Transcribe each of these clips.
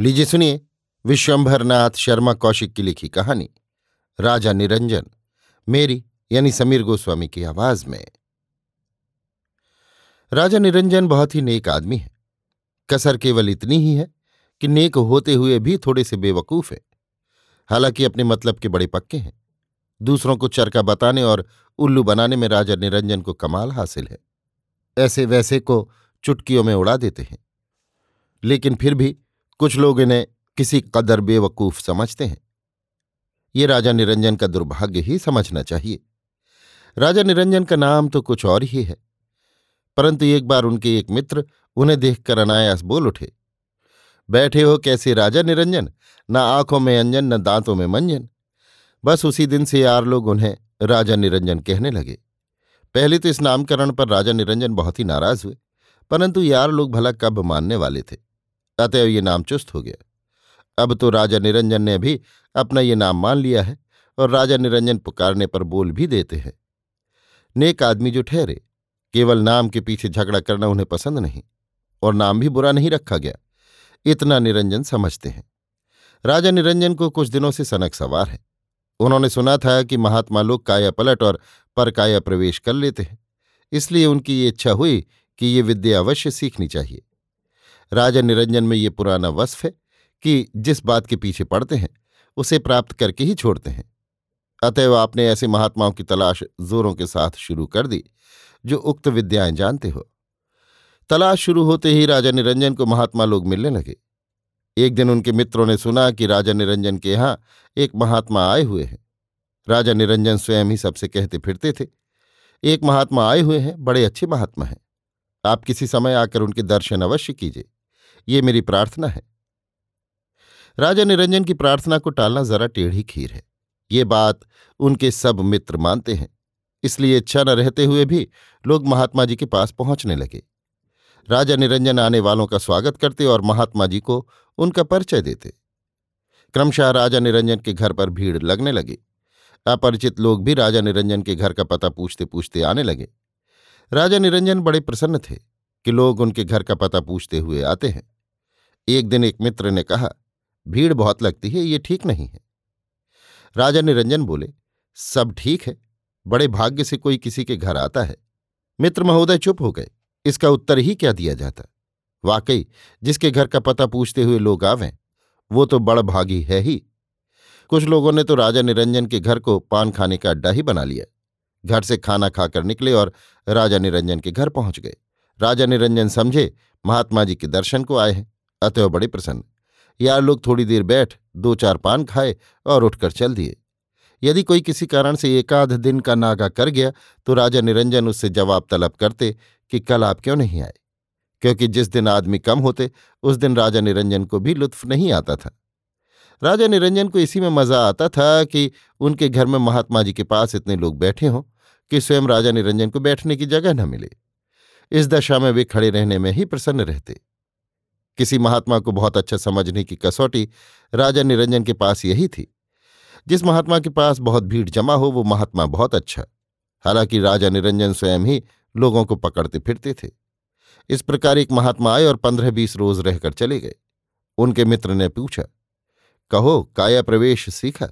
लीजिए सुनिए विश्वंभरनाथ शर्मा कौशिक की लिखी कहानी, राजा निरंजन, मेरी यानी समीर गोस्वामी की आवाज़ में। राजा निरंजन बहुत ही नेक आदमी है। कसर केवल इतनी ही है कि नेक होते हुए भी थोड़े से बेवकूफ़ है। हालाँकि अपने मतलब के बड़े पक्के हैं। दूसरों को चरका बताने और उल्लू बनाने में राजा निरंजन को कमाल हासिल है। ऐसे वैसे को चुटकियों में उड़ा देते हैं। लेकिन फिर भी कुछ लोग इन्हें किसी कदर बेवकूफ़ समझते हैं। ये राजा निरंजन का दुर्भाग्य ही समझना चाहिए। राजा निरंजन का नाम तो कुछ और ही है, परंतु एक बार उनके एक मित्र उन्हें देखकर अनायास बोल उठे, बैठे हो कैसे राजा निरंजन? न आँखों में अंजन, न दांतों में मंजन। बस उसी दिन से यार लोग उन्हें राजा निरंजन कहने लगे। पहले तो इस नामकरण पर राजा निरंजन बहुत ही नाराज़ हुए, परंतु यार लोग भला कब मानने वाले थे? अतएव ये नाम चुस्त हो गया। अब तो राजा निरंजन ने भी अपना ये नाम मान लिया है और राजा निरंजन पुकारने पर बोल भी देते हैं। नेक आदमी जो ठहरे, केवल नाम के पीछे झगड़ा करना उन्हें पसंद नहीं और नाम भी बुरा नहीं रखा गया, इतना निरंजन समझते हैं। राजा निरंजन को कुछ दिनों से सनक सवार है। उन्होंने सुना था कि महात्मा लोग काया पलट और परकाया प्रवेश कर लेते हैं, इसलिए उनकी ये इच्छा हुई कि ये विद्या अवश्य सीखनी चाहिए। राजा निरंजन में ये पुराना वस्फ है कि जिस बात के पीछे पड़ते हैं, उसे प्राप्त करके ही छोड़ते हैं। अतएव आपने ऐसे महात्माओं की तलाश जोरों के साथ शुरू कर दी, जो उक्त विद्याएँ जानते हो। तलाश शुरू होते ही राजा निरंजन को महात्मा लोग मिलने लगे। एक दिन उनके मित्रों ने सुना कि राजा निरंजन के यहाँ एक महात्मा आए हुए हैं। राजा निरंजन स्वयं ही सबसे कहते फिरते थे, एक महात्मा आए हुए हैं, बड़े अच्छे महात्मा हैं। आप किसी समय आकर उनके दर्शन अवश्य कीजिए। ये मेरी प्रार्थना है। राजा निरंजन की प्रार्थना को टालना जरा टेढ़ी खीर है। ये बात उनके सब मित्र मानते हैं, इसलिए इच्छा न रहते हुए भी लोग महात्मा जी के पास पहुँचने लगे। राजा निरंजन आने वालों का स्वागत करते और महात्मा जी को उनका परिचय देते। क्रमशः राजा निरंजन के घर पर भीड़ लगने लगी। अपरिचित लोग भी राजा निरंजन के घर का पता पूछते पूछते आने लगे। राजा निरंजन बड़े प्रसन्न थे कि लोग उनके घर का पता पूछते हुए आते हैं। एक दिन एक मित्र ने कहा, भीड़ बहुत लगती है, ये ठीक नहीं है। राजा निरंजन बोले, सब ठीक है, बड़े भाग्य से कोई किसी के घर आता है। मित्र महोदय चुप हो गए, इसका उत्तर ही क्या दिया जाता? वाकई, जिसके घर का पता पूछते हुए लोग आवें, वो तो बड़ भागी है ही। कुछ लोगों ने तो राजा निरंजन के घर को पान खाने का अड्डा ही बना लिया। घर से खाना खाकर निकले और राजा निरंजन के घर पहुँच गए। राजा निरंजन समझे, महात्मा जी के दर्शन को आए हैं। अतएव बड़े प्रसन्न। यार लोग थोड़ी देर बैठ, दो चार पान खाए और उठकर चल दिए। यदि कोई किसी कारण से एकाध दिन का नागा कर गया तो राजा निरंजन उससे जवाब तलब करते कि कल आप क्यों नहीं आए? क्योंकि जिस दिन आदमी कम होते, उस दिन राजा निरंजन को भी लुत्फ नहीं आता था। राजा निरंजन को इसी में मज़ा आता था कि उनके घर में महात्मा जी के पास इतने लोग बैठे हों कि स्वयं राजा निरंजन को बैठने की जगह न मिले। इस दशा में वे खड़े रहने में ही प्रसन्न रहते। किसी महात्मा को बहुत अच्छा समझने की कसौटी राजा निरंजन के पास यही थी। जिस महात्मा के पास बहुत भीड़ जमा हो, वो महात्मा बहुत अच्छा। हालाँकि राजा निरंजन स्वयं ही लोगों को पकड़ते फिरते थे। इस प्रकार एक महात्मा आए और पंद्रह बीस रोज रहकर चले गए। उनके मित्र ने पूछा, कहो, काया प्रवेश सीखा?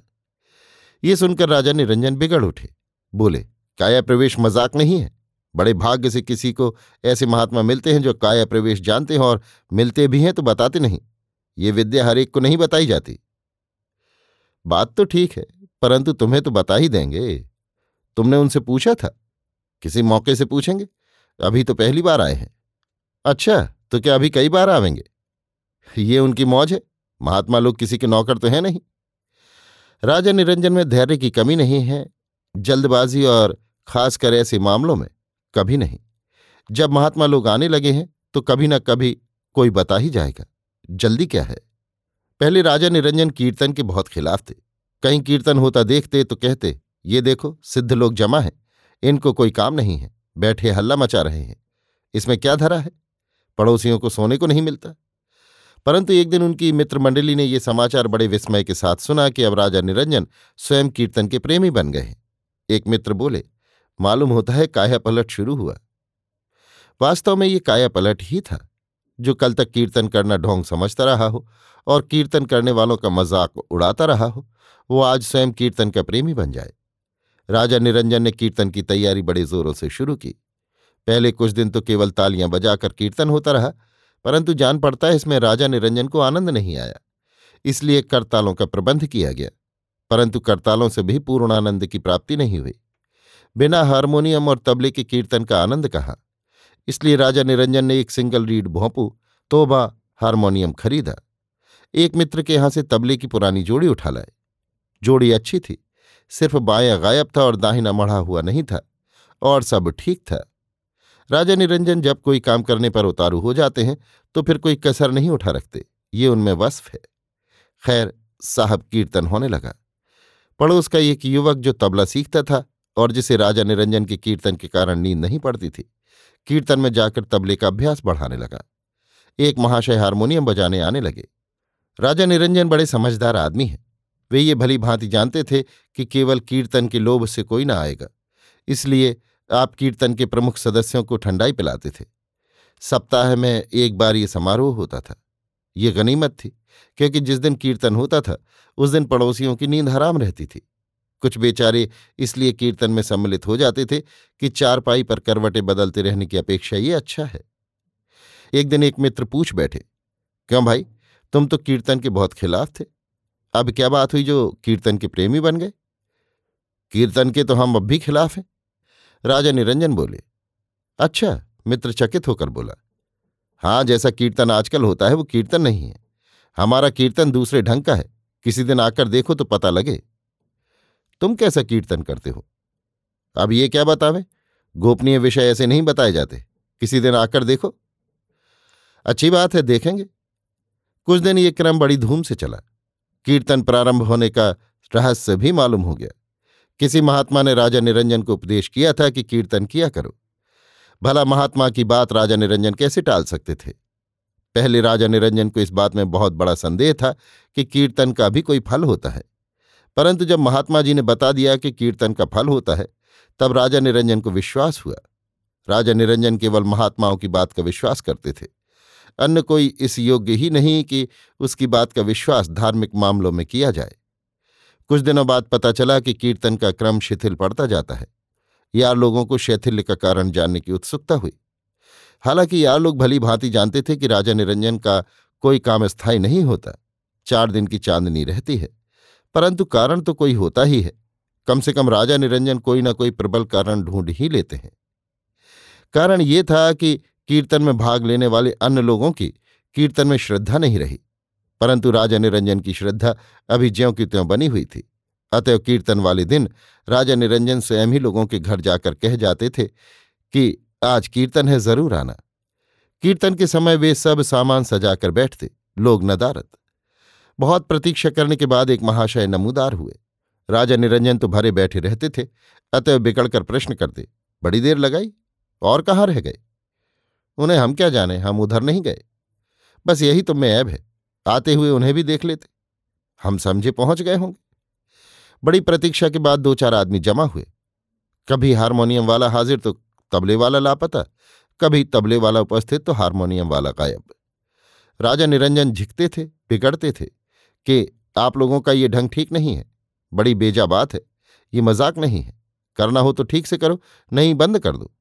ये सुनकर राजा निरंजन बिगड़ उठे। बोले, काया प्रवेश मज़ाक नहीं है। बड़े भाग्य से किसी को ऐसे महात्मा मिलते हैं जो काया प्रवेश जानते हैं और मिलते भी हैं तो बताते नहीं। ये विद्या हर एक को नहीं बताई जाती। बात तो ठीक है, परंतु तुम्हें तो बता ही देंगे। तुमने उनसे पूछा था? किसी मौके से पूछेंगे? अभी तो पहली बार आए हैं। अच्छा तो क्या अभी कई बार आवेंगे? ये उनकी मौज है। महात्मा लोग किसी के नौकर तो हैं नहीं। राजा निरंजन में धैर्य की कमी नहीं है। जल्दबाजी और खासकर ऐसे मामलों में कभी नहीं। जब महात्मा लोग आने लगे हैं तो कभी ना कभी कोई बता ही जाएगा। जल्दी क्या है? पहले राजा निरंजन कीर्तन के बहुत खिलाफ थे। कहीं कीर्तन होता देखते तो कहते, ये देखो, सिद्ध लोग जमा हैं। इनको कोई काम नहीं है। बैठे हल्ला मचा रहे हैं। इसमें क्या धरा है? पड़ोसियों को सोने को नहीं मिलता। परंतु एक दिन उनकी मित्र मंडली ने ये समाचार बड़े विस्मय के साथ सुना कि अब राजा निरंजन स्वयं कीर्तन के प्रेमी बन गए हैं। एक मित्र बोले मालूम होता है काया पलट शुरू हुआ। वास्तव में ये काया पलट ही था, जो कल तक कीर्तन करना ढोंग समझता रहा हो और कीर्तन करने वालों का मज़ाक उड़ाता रहा हो, वो आज स्वयं कीर्तन का प्रेमी बन जाए। राजा निरंजन ने कीर्तन की तैयारी बड़े जोरों से शुरू की। पहले कुछ दिन तो केवल तालियाँ बजाकर कीर्तन होता रहा, परंतु जान पड़ता है इसमें राजा निरंजन को आनंद नहीं आया, इसलिए करतालों का प्रबंध किया गया, परंतु करतालों से भी पूर्णानंद की प्राप्ति नहीं हुई। बिना हारमोनियम और तबले के कीर्तन का आनंद कहा? इसलिए राजा निरंजन ने एक सिंगल रीड भोंपू, तोबा, हारमोनियम खरीदा। एक मित्र के यहाँ से तबले की पुरानी जोड़ी उठा लाए। जोड़ी अच्छी थी, सिर्फ़ बायां गायब था और दाहिना मढ़ा हुआ नहीं था, और सब ठीक था। राजा निरंजन जब कोई काम करने पर उतारू हो जाते हैं तो फिर कोई कसर नहीं उठा रखते, ये उनमें वस्फ है। खैर, साहब कीर्तन होने लगा। पड़ोस का एक युवक जो तबला सीखता था और जिसे राजा निरंजन के कीर्तन के कारण नींद नहीं पड़ती थी, कीर्तन में जाकर तबले का अभ्यास बढ़ाने लगा। एक महाशय हारमोनियम बजाने आने लगे। राजा निरंजन बड़े समझदार आदमी हैं। वे ये भली भांति जानते थे कि केवल कीर्तन के लोभ से कोई ना आएगा, इसलिए आप कीर्तन के प्रमुख सदस्यों को ठंडाई पिलाते थे। सप्ताह में एक बार ये समारोह होता था। ये गनीमत थी, क्योंकि जिस दिन कीर्तन होता था, उस दिन पड़ोसियों की नींद हराम रहती थी। कुछ बेचारे इसलिए कीर्तन में सम्मिलित हो जाते थे कि चारपाई पर करवटें बदलते रहने की अपेक्षा ये अच्छा है। एक दिन एक मित्र पूछ बैठे, क्यों भाई, तुम तो कीर्तन के बहुत खिलाफ थे। अब क्या बात हुई जो कीर्तन के प्रेमी बन गए? कीर्तन के तो हम अब भी खिलाफ हैं। राजा निरंजन बोले अच्छा मित्र चकित होकर बोला हाँ जैसा कीर्तन आजकल होता है वो कीर्तन नहीं है। हमारा कीर्तन दूसरे ढंग का है। किसी दिन आकर देखो तो पता लगे। तुम कैसा कीर्तन करते हो? अब ये क्या बतावे? गोपनीय विषय ऐसे नहीं बताए जाते। किसी दिन आकर देखो। अच्छी बात है, देखेंगे। कुछ दिन ये क्रम बड़ी धूम से चला। कीर्तन प्रारंभ होने का रहस्य भी मालूम हो गया। किसी महात्मा ने राजा निरंजन को उपदेश किया था कि कीर्तन किया करो। भला महात्मा की बात राजा निरंजन कैसे टाल सकते थे? पहले राजा निरंजन को इस बात में बहुत बड़ा संदेह था कि कीर्तन का भी कोई फल होता है। परंतु जब महात्मा जी ने बता दिया कि कीर्तन का फल होता है, तब राजा निरंजन को विश्वास हुआ। राजा निरंजन केवल महात्माओं की बात का विश्वास करते थे। अन्य कोई इस योग्य ही नहीं कि उसकी बात का विश्वास धार्मिक मामलों में किया जाए। कुछ दिनों बाद पता चला कि कीर्तन का क्रम शिथिल पड़ता जाता है। यार लोगों को शैथिल्य का कारण जानने की उत्सुकता हुई। हालाँकि यार लोग भली भांति जानते थे कि राजा निरंजन का कोई काम स्थायी नहीं होता। चार दिन की चांदनी रहती है। परंतु कारण तो कोई होता ही है। कम से कम राजा निरंजन कोई ना कोई प्रबल कारण ढूंढ ही लेते हैं। कारण ये था कि कीर्तन में भाग लेने वाले अन्य लोगों की कीर्तन में श्रद्धा नहीं रही, परंतु राजा निरंजन की श्रद्धा अभी ज्यों की त्यों बनी हुई थी। अतएव कीर्तन वाले दिन राजा निरंजन स्वयं ही लोगों के घर जाकर कह जाते थे कि, आज कीर्तन है, ज़रूर आना। कीर्तन के समय वे सब सामान सजाकर बैठते, लोग नदारत बहुत प्रतीक्षा करने के बाद एक महाशय नमूदार हुए। राजा निरंजन तो भरे बैठे रहते थे, अतः बिगड़कर प्रश्न करते, बड़ी देर लगाई? और कहाँ रह गए? उन्हें हम क्या जाने, हम उधर नहीं गए। बस यही तो मैं ऐब है, आते हुए उन्हें भी देख लेते। हम समझे पहुँच गए होंगे। बड़ी प्रतीक्षा के बाद दो चार आदमी जमा हुए। कभी हारमोनियम वाला हाजिर तो तबले वाला लापता, कभी तबले वाला उपस्थित तो हारमोनियम वाला गायब। राजा निरंजन झिकते थे, बिगड़ते थे। कि आप लोगों का ये ढंग ठीक नहीं है। बड़ी बेजा बात है। ये मज़ाक नहीं है। करना हो तो ठीक से करो, नहीं बंद कर दो।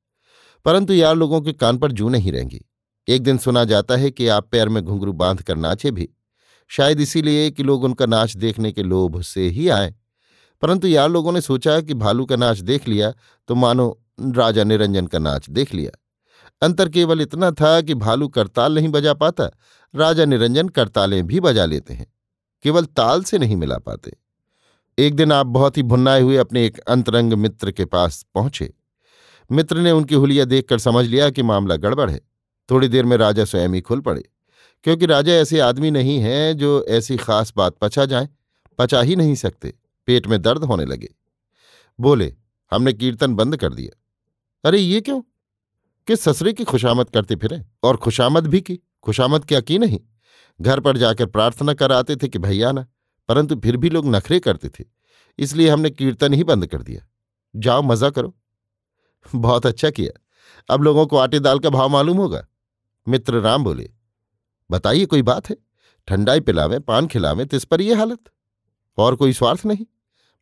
परंतु यार लोगों के कान पर जू नहीं रहेंगी। एक दिन सुना जाता है कि आप पैर में घुंघरू बाँध कर नाचे भी। शायद इसीलिए कि लोग उनका नाच देखने के लोभ से ही आए। परंतु यार लोगों ने सोचा कि भालू का नाच देख लिया तो मानो राजा निरंजन का नाच देख लिया। अंतर केवल इतना था कि भालू करताल नहीं बजा पाता, राजा निरंजन करतालें भी बजा लेते हैं। केवल ताल से नहीं मिला पाते। एक दिन आप बहुत ही भुन्नाए हुए अपने एक अंतरंग मित्र के पास पहुँचे। मित्र ने उनकी हुलिया देखकर समझ लिया कि मामला गड़बड़ है। थोड़ी देर में राजा स्वयं ही खुल पड़े, क्योंकि राजा ऐसे आदमी नहीं हैं जो ऐसी खास बात पचा जाए, पचा ही नहीं सकते, पेट में दर्द होने लगे। बोले, हमने कीर्तन बंद कर दिया। अरे, ये क्यों? कि ससरे की खुशामद करते फिरे? और खुशामद भी की? खुशामद क्या की नहीं? घर पर जाकर प्रार्थना कर आते थे कि भैया ना, परंतु फिर भी लोग नखरे करते थे, इसलिए हमने कीर्तन ही बंद कर दिया। जाओ, मज़ा करो। बहुत अच्छा किया। अब लोगों को आटे दाल का भाव मालूम होगा। मित्र राम बोले, बताइए कोई बात है? ठंडाई पिलावें, पान खिलावें, तिस पर यह हालत? और कोई स्वार्थ नहीं?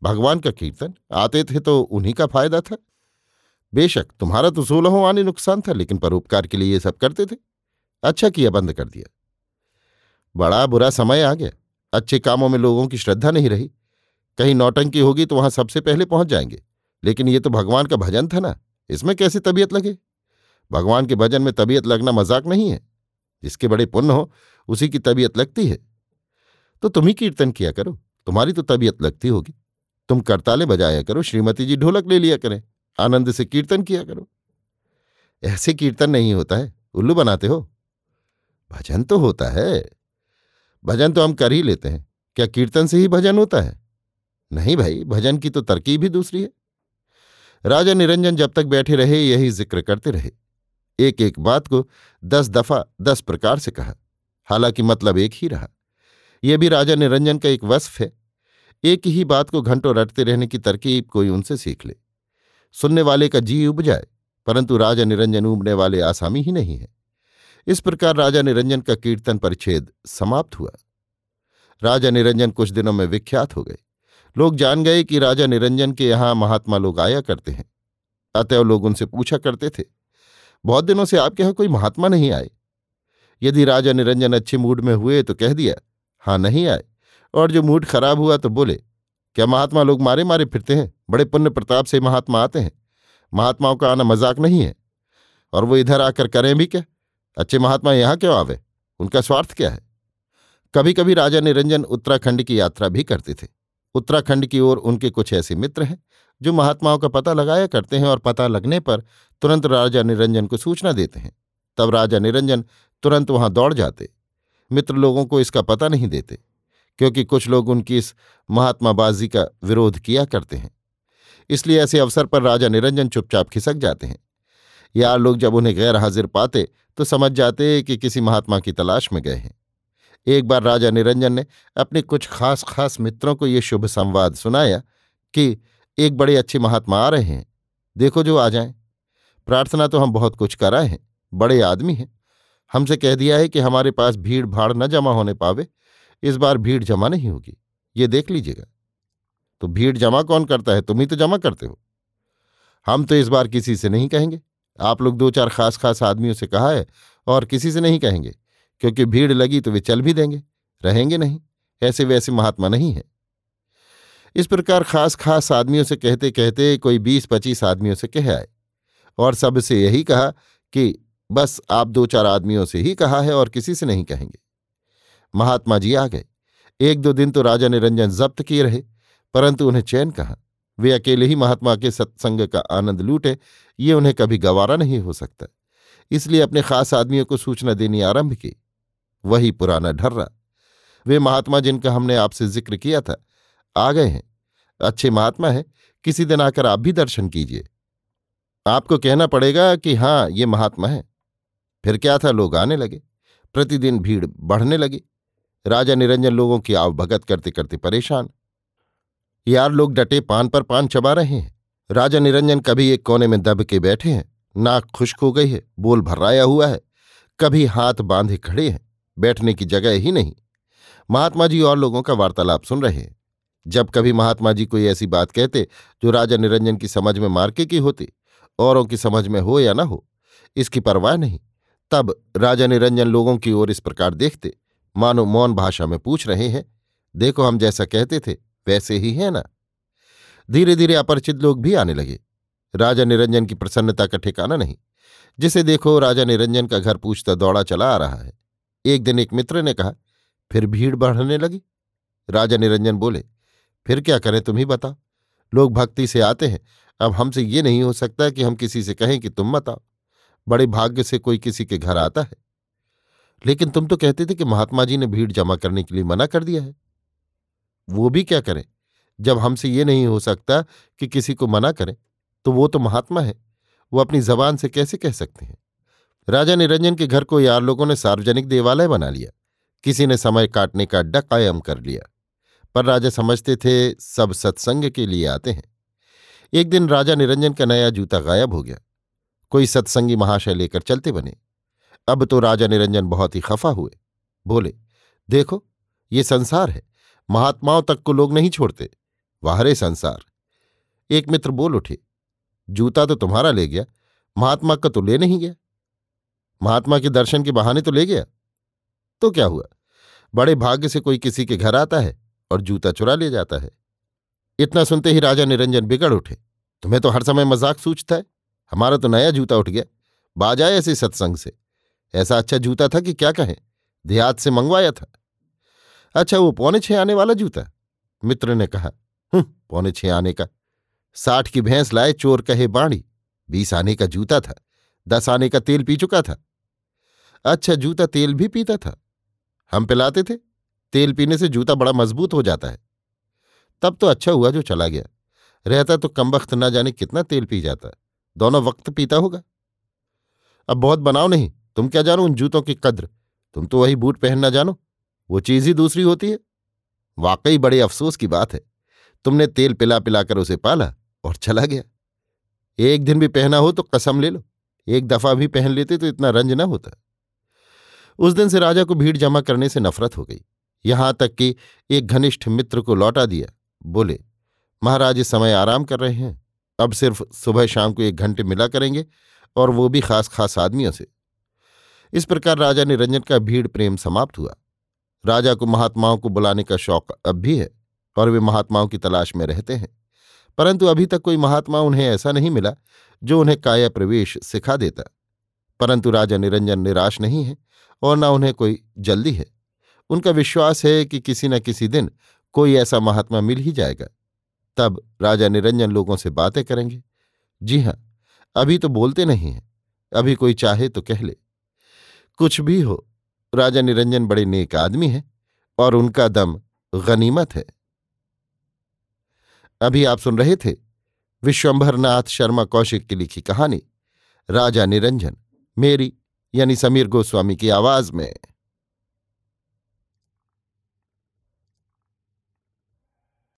भगवान का कीर्तन, आते थे तो उन्हीं का फ़ायदा था। बेशक, तुम्हारा तो सोलहों आने नुकसान था, लेकिन परोपकार के लिए ये सब करते थे। अच्छा किया, बंद कर दिया। बड़ा बुरा समय आ गया। अच्छे कामों में लोगों की श्रद्धा नहीं रही। कहीं नौटंकी होगी तो वहाँ सबसे पहले पहुँच जाएँगे। लेकिन ये तो भगवान का भजन था ना, इसमें कैसे तबीयत लगे? भगवान के भजन में तबीयत लगना मज़ाक नहीं है। जिसके बड़े पुण्य हो, उसी की तबीयत लगती है। तो तुम ही कीर्तन किया करो, तुम्हारी तो तबीयत लगती होगी। तुम करताले बजाया करो, श्रीमती जी ढोलक ले लिया करें, आनंद से कीर्तन किया करो। ऐसे कीर्तन नहीं होता है, उल्लू बनाते हो। भजन तो होता है। भजन तो हम कर ही लेते हैं। क्या कीर्तन से ही भजन होता है? नहीं भाई, भजन की तो तरकीब ही दूसरी है। राजा निरंजन जब तक बैठे रहे, यही ज़िक्र करते रहे। एक एक बात को दस दफ़ा दस प्रकार से कहा। हालाँकि मतलब एक ही रहा। यह भी राजा निरंजन का एक वस्फ है। एक ही बात को घंटों रटते रहने की तरकीब कोई उनसे सीख ले। सुनने वाले का जी उब जाए, परंतु राजा निरंजन उबने वाले आसामी ही नहीं है। इस प्रकार राजा निरंजन का कीर्तन परिच्छेद समाप्त हुआ। राजा निरंजन कुछ दिनों में विख्यात हो गए। लोग जान गए कि राजा निरंजन के यहाँ महात्मा लोग आया करते हैं। अतएव लोग उनसे पूछा करते थे, बहुत दिनों से आपके यहाँ कोई महात्मा नहीं आए? यदि राजा निरंजन अच्छे मूड में हुए तो कह दिया हाँ नहीं आए। और जो मूड खराब हुआ तो बोले, क्या महात्मा लोग मारे मारे फिरते हैं? बड़े पुण्य प्रताप से महात्मा आते हैं। महात्माओं का आना मज़ाक नहीं है। और वो इधर आकर करें भी क्या? अच्छे महात्मा यहाँ क्यों आवे? उनका स्वार्थ क्या है? कभी कभी राजा निरंजन उत्तराखंड की यात्रा भी करते थे। उत्तराखंड की ओर उनके कुछ ऐसे मित्र हैं, जो महात्माओं का पता लगाया करते हैं और पता लगने पर तुरंत राजा निरंजन को सूचना देते हैं। तब राजा निरंजन तुरंत वहाँ दौड़ जाते। मित्र लोगों को इसका पता नहीं देते, क्योंकि कुछ लोग उनकी इस महात्माबाजी का विरोध किया करते हैं। इसलिए ऐसे अवसर पर राजा निरंजन चुपचाप खिसक जाते हैं। यार लोग जब उन्हें गैर हाजिर पाते तो समझ जाते कि किसी महात्मा की तलाश में गए हैं। एक बार राजा निरंजन ने अपने कुछ खास खास मित्रों को ये शुभ संवाद सुनाया कि एक बड़े अच्छे महात्मा आ रहे हैं। देखो जो आ जाएँ। प्रार्थना तो हम बहुत कुछ कराए हैं। बड़े आदमी हैं। हमसे कह दिया है कि हमारे पास भीड़ भाड़ न जमा होने पावे। इस बार भीड़ जमा नहीं होगी। ये देख लीजिएगा। तो भीड़ जमा कौन करता है? तुम ही तो जमा करते हो। हम तो इस बार किसी से नहीं कहेंगे। आप लोग दो चार खास खास आदमियों से कहा है और किसी से नहीं कहेंगे, क्योंकि भीड़ लगी तो वे चल भी देंगे, रहेंगे नहीं, ऐसे वैसे महात्मा नहीं है। इस प्रकार खास खास आदमियों से कहते कहते कोई बीस पच्चीस आदमियों से कह आए और सबसे यही कहा कि बस आप दो चार आदमियों से ही कहा है और किसी से नहीं कहेंगे। महात्मा जी आ गए। एक दो दिन तो राजा निरंजन जब्त किए रहे, परंतु उन्हें चैन कहा? वे अकेले ही महात्मा के सत्संग का आनंद लूटे, ये उन्हें कभी गवारा नहीं हो सकता। इसलिए अपने खास आदमियों को सूचना देनी आरंभ की। वही पुराना ढर्रा। वे महात्मा जिनका हमने आपसे ज़िक्र किया था, आ गए हैं। अच्छे महात्मा हैं। किसी दिन आकर आप भी दर्शन कीजिए। आपको कहना पड़ेगा कि हाँ ये महात्मा है। फिर क्या था, लोग आने लगे। प्रतिदिन भीड़ बढ़ने लगी। राजा निरंजन लोगों की आवभगत करते करते परेशान। यार लोग डटे पान पर पान चबा रहे हैं। राजा निरंजन कभी एक कोने में दब के बैठे हैं। नाक खुश्क हो गई है, बोल भर्राया हुआ है। कभी हाथ बांधे खड़े हैं, बैठने की जगह ही नहीं। महात्मा जी और लोगों का वार्तालाप सुन रहे हैं। जब कभी महात्मा जी कोई ऐसी बात कहते, जो राजा निरंजन की समझ में मार्के की होती, औरों की समझ में हो या ना हो, इसकी परवाह नहीं। तब राजा निरंजन लोगों की ओर इस प्रकार देखते, मानो मौन भाषा में पूछ रहे हैं, देखो हम जैसा कहते थे वैसे ही है ना। धीरे धीरे अपरिचित लोग भी आने लगे। राजा निरंजन की प्रसन्नता का ठिकाना नहीं। जिसे देखो, राजा निरंजन का घर पूछता दौड़ा चला आ रहा है। एक दिन एक मित्र ने कहा, फिर भीड़ बढ़ने लगी? राजा निरंजन बोले, फिर क्या करें तुम ही बताओ। लोग भक्ति से आते हैं। अब हमसे ये नहीं हो सकता कि हम किसी से कहें कि तुम मत आओ बड़े भाग्य से कोई किसी के घर आता है। लेकिन तुम तो कहते थे कि महात्मा जी ने भीड़ जमा करने के लिए मना कर दिया है। वो भी क्या करें? जब हमसे ये नहीं हो सकता कि किसी को मना करें तो वो तो महात्मा है। वो अपनी जबान से कैसे कह सकते हैं? राजा निरंजन के घर को यार लोगों ने सार्वजनिक देवालय बना लिया। किसी ने समय काटने का अड्डा कायम कर लिया। पर राजा समझते थे, सब सत्संग के लिए आते हैं। एक दिन राजा निरंजन का नया जूता गायब हो गया। कोई सत्संगी महाशय लेकर चलते बने। अब तो राजा निरंजन बहुत ही खफा हुए। बोले, देखो, ये संसार है। महात्माओं तक को लोग नहीं छोड़ते। वाहरे संसार। एक मित्र बोल उठे, जूता तो तुम्हारा ले गया, महात्मा का तो ले नहीं गया। महात्मा के दर्शन के बहाने तो ले गया। तो क्या हुआ? बड़े भाग्य से कोई किसी के घर आता है और जूता चुरा ले जाता है। इतना सुनते ही राजा निरंजन बिगड़ उठे, तुम्हें तो हर समय मज़ाक सूझता है। हमारा तो नया जूता उठ गया। बाज आए ऐसे सत्संग से। ऐसा अच्छा जूता था कि क्या कहें? देहात से मंगवाया था। अच्छा वो पौने छह आने वाला जूता? मित्र ने कहा पौने छह आने का। साठ की भैंस लाए चोर कहे बाणी, बीस आने का जूता था, दस आने का तेल पी चुका था। अच्छा जूता तेल भी पीता था। हम पिलाते थे, तेल पीने से जूता बड़ा मज़बूत हो जाता है। तब तो अच्छा हुआ जो चला गया। रहता तो कम वक्त न जाने कितना तेल पी जाता, दोनों वक्त पीता होगा। अब बहुत बनाओ नहीं, तुम क्या जानो उन जूतों की कद्र, तुम तो वही बूट पहनना जानो। वो चीज़ ही दूसरी होती है। वाकई बड़े अफसोस की बात है। तुमने तेल पिला पिलाकर उसे पाला और चला गया। एक दिन भी पहना हो तो कसम ले लो। एक दफ़ा भी पहन लेते तो इतना रंज ना होता। उस दिन से राजा को भीड़ जमा करने से नफरत हो गई। यहाँ तक कि एक घनिष्ठ मित्र को लौटा दिया। बोले, महाराज, इस समय आराम कर रहे हैं। अब सिर्फ़ सुबह शाम को एक घंटे मिला करेंगे और वो भी खास खास आदमियों से। इस प्रकार राजा निरंजन का भीड़ प्रेम समाप्त हुआ। राजा को महात्माओं को बुलाने का शौक अब भी है और वे महात्माओं की तलाश में रहते हैं। परंतु अभी तक कोई महात्मा उन्हें ऐसा नहीं मिला जो उन्हें काया प्रवेश सिखा देता। परंतु राजा निरंजन निराश नहीं है और न उन्हें कोई जल्दी है। उनका विश्वास है कि किसी न किसी दिन कोई ऐसा महात्मा मिल ही जाएगा। तब राजा निरंजन लोगों से बातें करेंगे। जी हाँ अभी तो बोलते नहीं हैं, अभी कोई चाहे तो कह ले। कुछ भी हो राजा निरंजन बड़े नेक आदमी हैं और उनका दम गनीमत है। अभी आप सुन रहे थे विश्वंभरनाथ शर्मा कौशिक की लिखी कहानी, राजा निरंजन, मेरी यानी समीर गोस्वामी की आवाज़ में।